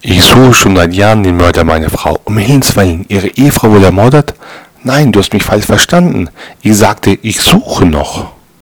Ich suche schon seit Jahren den Mörder meiner Frau. Um Himmels Willen, Ihre Ehefrau wurde ermordet? Nein, du hast mich falsch verstanden. Ich sagte, ich suche noch.